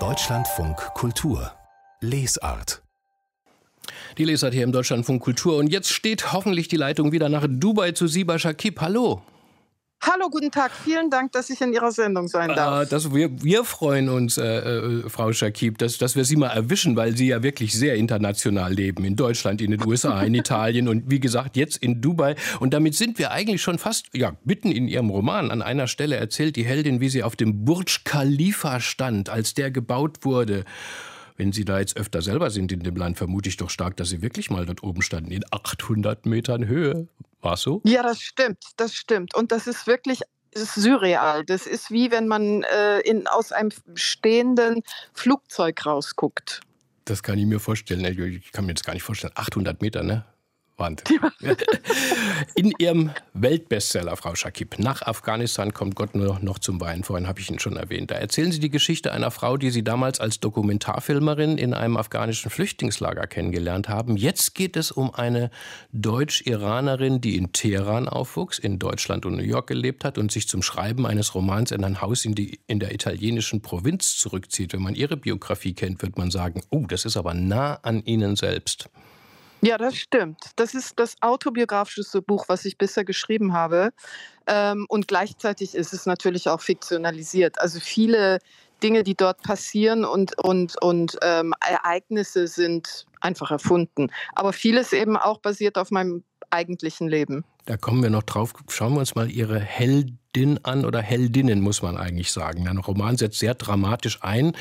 Deutschlandfunk Kultur Lesart die Lesart hier im Deutschlandfunk Kultur. Und jetzt steht hoffentlich die Leitung wieder nach Dubai zu Siba Shakib. Hallo. Hallo, guten Tag. Vielen Dank, dass ich in Ihrer Sendung sein darf. Äh, das, wir, wir freuen uns, äh, äh, Frau Shakib, dass, dass wir Sie mal erwischen, weil Sie ja wirklich sehr international leben. In Deutschland, in den USA, in Italien und wie gesagt jetzt in Dubai. Und damit sind wir eigentlich schon fast ja, mitten in Ihrem Roman. An einer Stelle erzählt die Heldin, wie sie auf dem Burj Khalifa stand, als der gebaut wurde. Wenn Sie da jetzt öfter selber sind in dem Land, vermute ich doch stark, dass Sie wirklich mal dort oben standen, in 800 Metern Höhe. War so? Ja, das stimmt, das stimmt. Und das ist wirklich ist surreal. Das ist wie wenn man äh, in, aus einem stehenden Flugzeug rausguckt. Das kann ich mir vorstellen. Ich kann mir das gar nicht vorstellen. 800 Meter, ne? Wand. In Ihrem Weltbestseller, Frau Shakib, nach Afghanistan kommt Gott nur noch zum Wein. Vorhin habe ich ihn schon erwähnt. Da erzählen Sie die Geschichte einer Frau, die Sie damals als Dokumentarfilmerin in einem afghanischen Flüchtlingslager kennengelernt haben. Jetzt geht es um eine Deutsch-Iranerin, die in Teheran aufwuchs, in Deutschland und New York gelebt hat und sich zum Schreiben eines Romans in ein Haus in, die, in der italienischen Provinz zurückzieht. Wenn man ihre Biografie kennt, wird man sagen, oh, das ist aber nah an Ihnen selbst. Ja, das stimmt. Das ist das autobiografischste Buch, was ich bisher geschrieben habe. Ähm, und gleichzeitig ist es natürlich auch fiktionalisiert. Also viele Dinge, die dort passieren und, und, und ähm, Ereignisse sind einfach erfunden. Aber vieles eben auch basiert auf meinem eigentlichen Leben. Da kommen wir noch drauf. Schauen wir uns mal Ihre Heldin an oder Heldinnen, muss man eigentlich sagen. Der Roman setzt sehr dramatisch ein.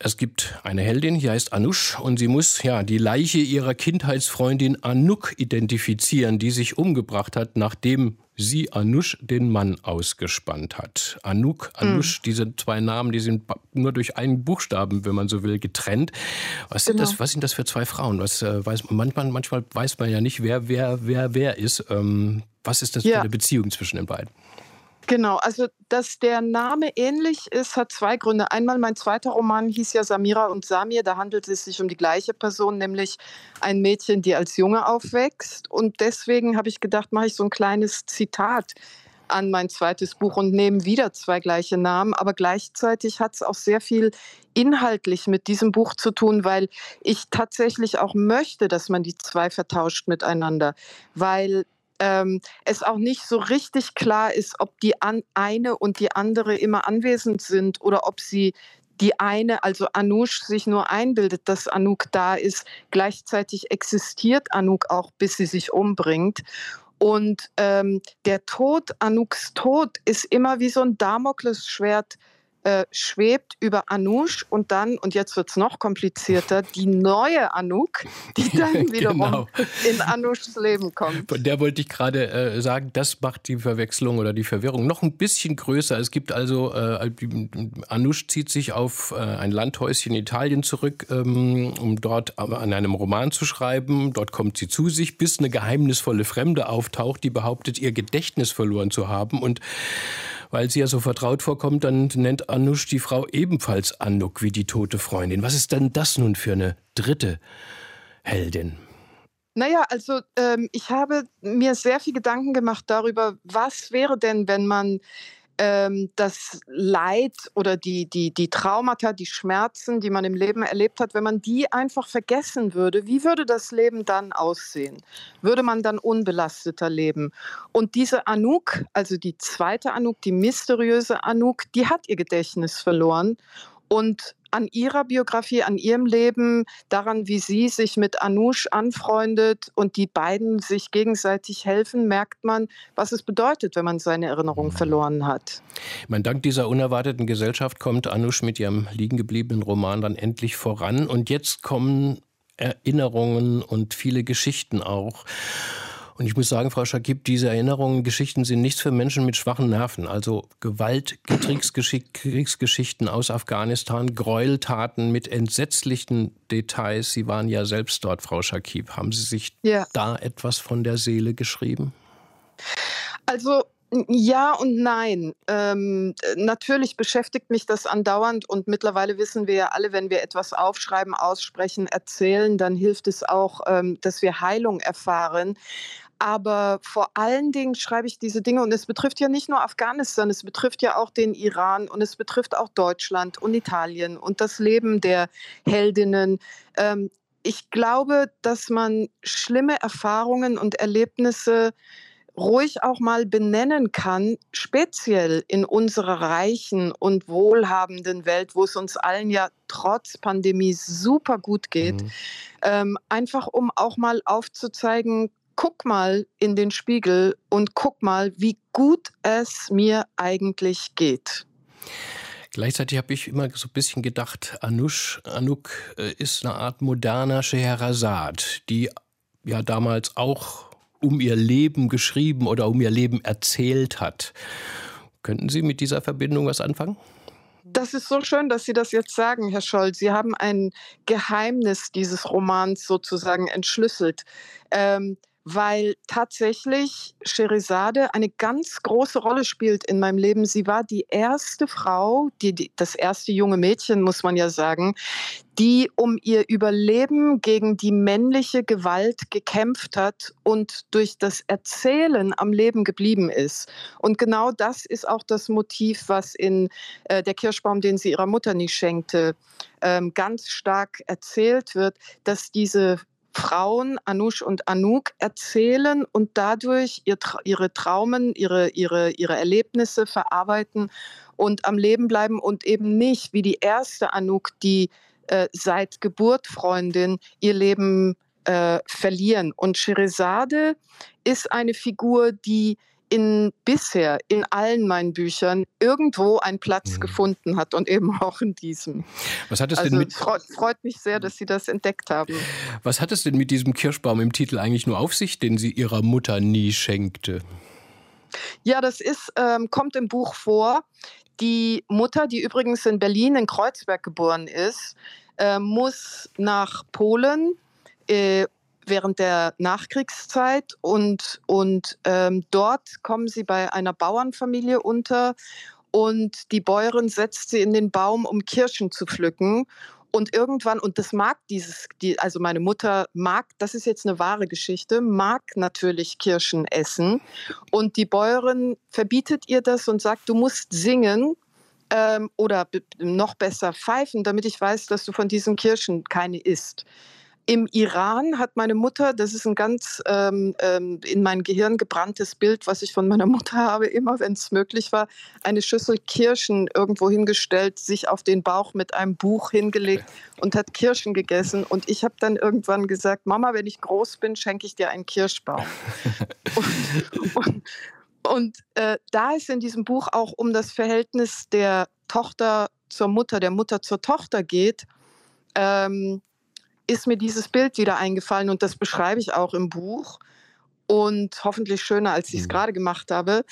Es gibt eine Heldin, die heißt Anush und sie muss ja die Leiche ihrer Kindheitsfreundin Anuk identifizieren, die sich umgebracht hat, nachdem sie Anush den Mann ausgespannt hat. Anuk, Anush, mhm. diese zwei Namen, die sind nur durch einen Buchstaben, wenn man so will, getrennt. Was sind genau. das? Was sind das für zwei Frauen? Was äh, weiß man manchmal? Manchmal weiß man ja nicht, wer wer wer wer ist. Ähm, was ist das ja. für eine Beziehung zwischen den beiden? Genau, also dass der Name ähnlich ist, hat zwei Gründe. Einmal mein zweiter Roman hieß ja Samira und Samir, da handelt es sich um die gleiche Person, nämlich ein Mädchen, die als Junge aufwächst. Und deswegen habe ich gedacht, mache ich so ein kleines Zitat an mein zweites Buch und nehme wieder zwei gleiche Namen. Aber gleichzeitig hat es auch sehr viel inhaltlich mit diesem Buch zu tun, weil ich tatsächlich auch möchte, dass man die zwei vertauscht miteinander, weil ähm, es auch nicht so richtig klar ist, ob die an, eine und die andere immer anwesend sind oder ob sie die eine, also Anush, sich nur einbildet, dass Anouk da ist. Gleichzeitig existiert Anouk auch, bis sie sich umbringt. Und ähm, der Tod, Anouks Tod, ist immer wie so ein Damoklesschwert äh, schwebt über Anoush und dann, und jetzt wird es noch komplizierter, die neue Anouk, die dann wiederum genau. in Anoushs Leben kommt. Von der wollte ich gerade äh, sagen, das macht die Verwechslung oder die Verwirrung noch ein bisschen größer. Es gibt also, äh, Anoush zieht sich auf äh, ein Landhäuschen in Italien zurück, ähm, um dort an einem Roman zu schreiben. Dort kommt sie zu sich, bis eine geheimnisvolle Fremde auftaucht, die behauptet, ihr Gedächtnis verloren zu haben und weil sie ja so vertraut vorkommt, dann nennt Anush die Frau ebenfalls Anuk wie die tote Freundin. Was ist denn das nun für eine dritte Heldin? Naja, also ähm, ich habe mir sehr viel Gedanken gemacht darüber, was wäre denn, wenn man ähm, das Leid oder die, die, die Traumata, die Schmerzen, die man im Leben erlebt hat, wenn man die einfach vergessen würde, wie würde das Leben dann aussehen? Würde man dann unbelasteter leben? Und diese Anouk, also die zweite Anouk, die mysteriöse Anouk, die hat ihr Gedächtnis verloren. Und an ihrer Biografie, an ihrem Leben, daran, wie sie sich mit Anoush anfreundet und die beiden sich gegenseitig helfen, merkt man, was es bedeutet, wenn man seine Erinnerung verloren hat. Mein dank dieser unerwarteten Gesellschaft kommt Anoush mit ihrem liegengebliebenen Roman dann endlich voran und jetzt kommen Erinnerungen und viele Geschichten auch. Und ich muss sagen, Frau Schakib, diese Erinnerungen, Geschichten sind nichts für Menschen mit schwachen Nerven. Also Gewalt, Kriegsgeschichten aus Afghanistan, Gräueltaten mit entsetzlichen Details. Sie waren ja selbst dort, Frau Schakib. Haben Sie sich ja. da etwas von der Seele geschrieben? Also ja und nein. Ähm, natürlich beschäftigt mich das andauernd und mittlerweile wissen wir ja alle, wenn wir etwas aufschreiben, aussprechen, erzählen, dann hilft es auch, ähm, dass wir Heilung erfahren. Aber vor allen Dingen schreibe ich diese Dinge und es betrifft ja nicht nur Afghanistan, es betrifft ja auch den Iran und es betrifft auch Deutschland und Italien und das Leben der Heldinnen. Ähm, ich glaube, dass man schlimme Erfahrungen und Erlebnisse ruhig auch mal benennen kann, speziell in unserer reichen und wohlhabenden Welt, wo es uns allen ja trotz Pandemie super gut geht, mhm. ähm, einfach um auch mal aufzuzeigen, guck mal in den Spiegel und guck mal, wie gut es mir eigentlich geht. Gleichzeitig habe ich immer so ein bisschen gedacht, Anush, Anuk äh, ist eine Art moderner Scheherazad, die ja damals auch um ihr Leben geschrieben oder um ihr Leben erzählt hat. Könnten Sie mit dieser Verbindung was anfangen? Das ist so schön, dass Sie das jetzt sagen, Herr Scholl. Sie haben ein Geheimnis dieses Romans sozusagen entschlüsselt. Ähm, weil tatsächlich Sherizade eine ganz große Rolle spielt in meinem Leben. Sie war die erste Frau, die, die, das erste junge Mädchen, muss man ja sagen, die um ihr Überleben gegen die männliche Gewalt gekämpft hat und durch das Erzählen am Leben geblieben ist. Und genau das ist auch das Motiv, was in äh, der Kirschbaum, den sie ihrer Mutter nie schenkte, ähm, ganz stark erzählt wird, dass diese Frauen, Anush und Anouk, erzählen und dadurch ihr, ihre Traumen, ihre, ihre, ihre Erlebnisse verarbeiten und am Leben bleiben und eben nicht wie die erste Anouk, die äh, seit Geburt Freundin ihr Leben äh, verlieren. Und Sherazade ist eine Figur, die in bisher in allen meinen Büchern irgendwo einen Platz mhm. gefunden hat und eben auch in diesem. Was hat es also, denn mit freut, freut mich sehr, dass Sie das entdeckt haben. Was hat es denn mit diesem Kirschbaum im Titel eigentlich nur auf sich, den sie ihrer Mutter nie schenkte? Ja, das ist ähm, kommt im Buch vor. Die Mutter, die übrigens in Berlin in Kreuzberg geboren ist, äh, muss nach Polen äh, während der Nachkriegszeit und, und ähm, dort kommen sie bei einer Bauernfamilie unter und die Bäuerin setzt sie in den Baum, um Kirschen zu pflücken. Und irgendwann, und das mag dieses, die, also meine Mutter mag, das ist jetzt eine wahre Geschichte, mag natürlich Kirschen essen. Und die Bäuerin verbietet ihr das und sagt, du musst singen ähm, oder noch besser pfeifen, damit ich weiß, dass du von diesen Kirschen keine isst. Im Iran hat meine Mutter, das ist ein ganz ähm, ähm, in mein Gehirn gebranntes Bild, was ich von meiner Mutter habe, immer wenn es möglich war, eine Schüssel Kirschen irgendwo hingestellt, sich auf den Bauch mit einem Buch hingelegt und hat Kirschen gegessen. Und ich habe dann irgendwann gesagt, Mama, wenn ich groß bin, schenke ich dir einen Kirschbaum. und, und, und äh, da es in diesem Buch auch um das Verhältnis der Tochter zur Mutter, der Mutter zur Tochter geht, ähm, ist mir dieses Bild wieder eingefallen und das beschreibe ich auch im Buch und hoffentlich schöner, als ich es mhm. gerade gemacht habe.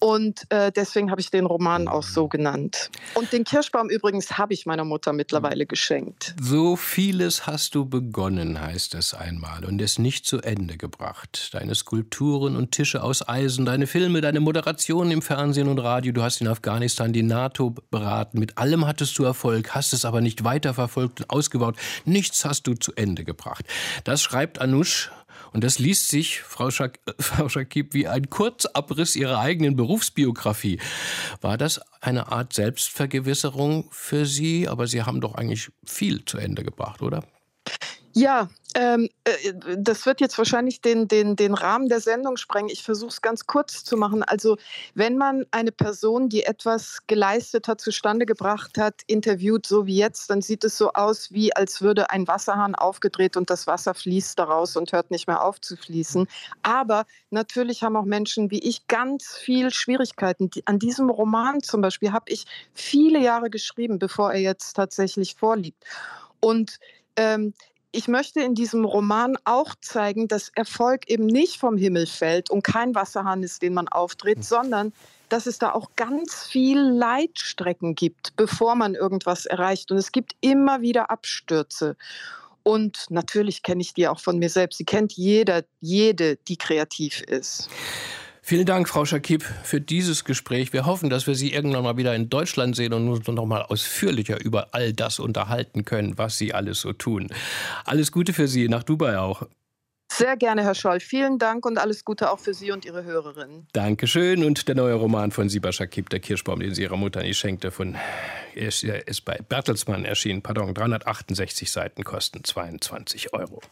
Und äh, deswegen habe ich den Roman auch so genannt. Und den Kirschbaum übrigens habe ich meiner Mutter mittlerweile geschenkt. So vieles hast du begonnen, heißt es einmal, und es nicht zu Ende gebracht. Deine Skulpturen und Tische aus Eisen, deine Filme, deine Moderationen im Fernsehen und Radio. Du hast in Afghanistan die NATO beraten. Mit allem hattest du Erfolg, hast es aber nicht weiterverfolgt und ausgebaut. Nichts hast du zu Ende gebracht. Das schreibt Anush und das liest sich, Frau, Schak Frau Schakib, wie ein Kurzabriss Ihrer eigenen Berufsbiografie. War das eine Art Selbstvergewisserung für Sie? Aber Sie haben doch eigentlich viel zu Ende gebracht, oder? Ja, ähm, äh, das wird jetzt wahrscheinlich den, den, den Rahmen der Sendung sprengen. Ich versuche es ganz kurz zu machen. Also wenn man eine Person, die etwas geleistet hat, zustande gebracht hat, interviewt, so wie jetzt, dann sieht es so aus, wie als würde ein Wasserhahn aufgedreht und das Wasser fließt daraus und hört nicht mehr auf zu fließen. Aber natürlich haben auch Menschen wie ich ganz viel Schwierigkeiten. An diesem Roman zum Beispiel habe ich viele Jahre geschrieben, bevor er jetzt tatsächlich vorliegt. Und ähm, ich möchte in diesem Roman auch zeigen, dass Erfolg eben nicht vom Himmel fällt und kein Wasserhahn ist, den man aufdreht, hm. sondern dass es da auch ganz viel Leitstrecken gibt, bevor man irgendwas erreicht. Und es gibt immer wieder Abstürze. Und natürlich kenne ich die auch von mir selbst. Sie kennt jeder, jede, die kreativ ist. Vielen Dank, Frau Schakib, für dieses Gespräch. Wir hoffen, dass wir Sie irgendwann mal wieder in Deutschland sehen und uns noch mal ausführlicher über all das unterhalten können, was Sie alles so tun. Alles Gute für Sie, nach Dubai auch. Sehr gerne, Herr Scholl. Vielen Dank und alles Gute auch für Sie und Ihre Hörerinnen. Dankeschön. Und der neue Roman von Siba Shakib, Der Kirschbaum, den sie ihrer Mutter nie schenkte, von, ist, ist bei Bertelsmann erschienen. Pardon, 368 Seiten kosten 22 Euro.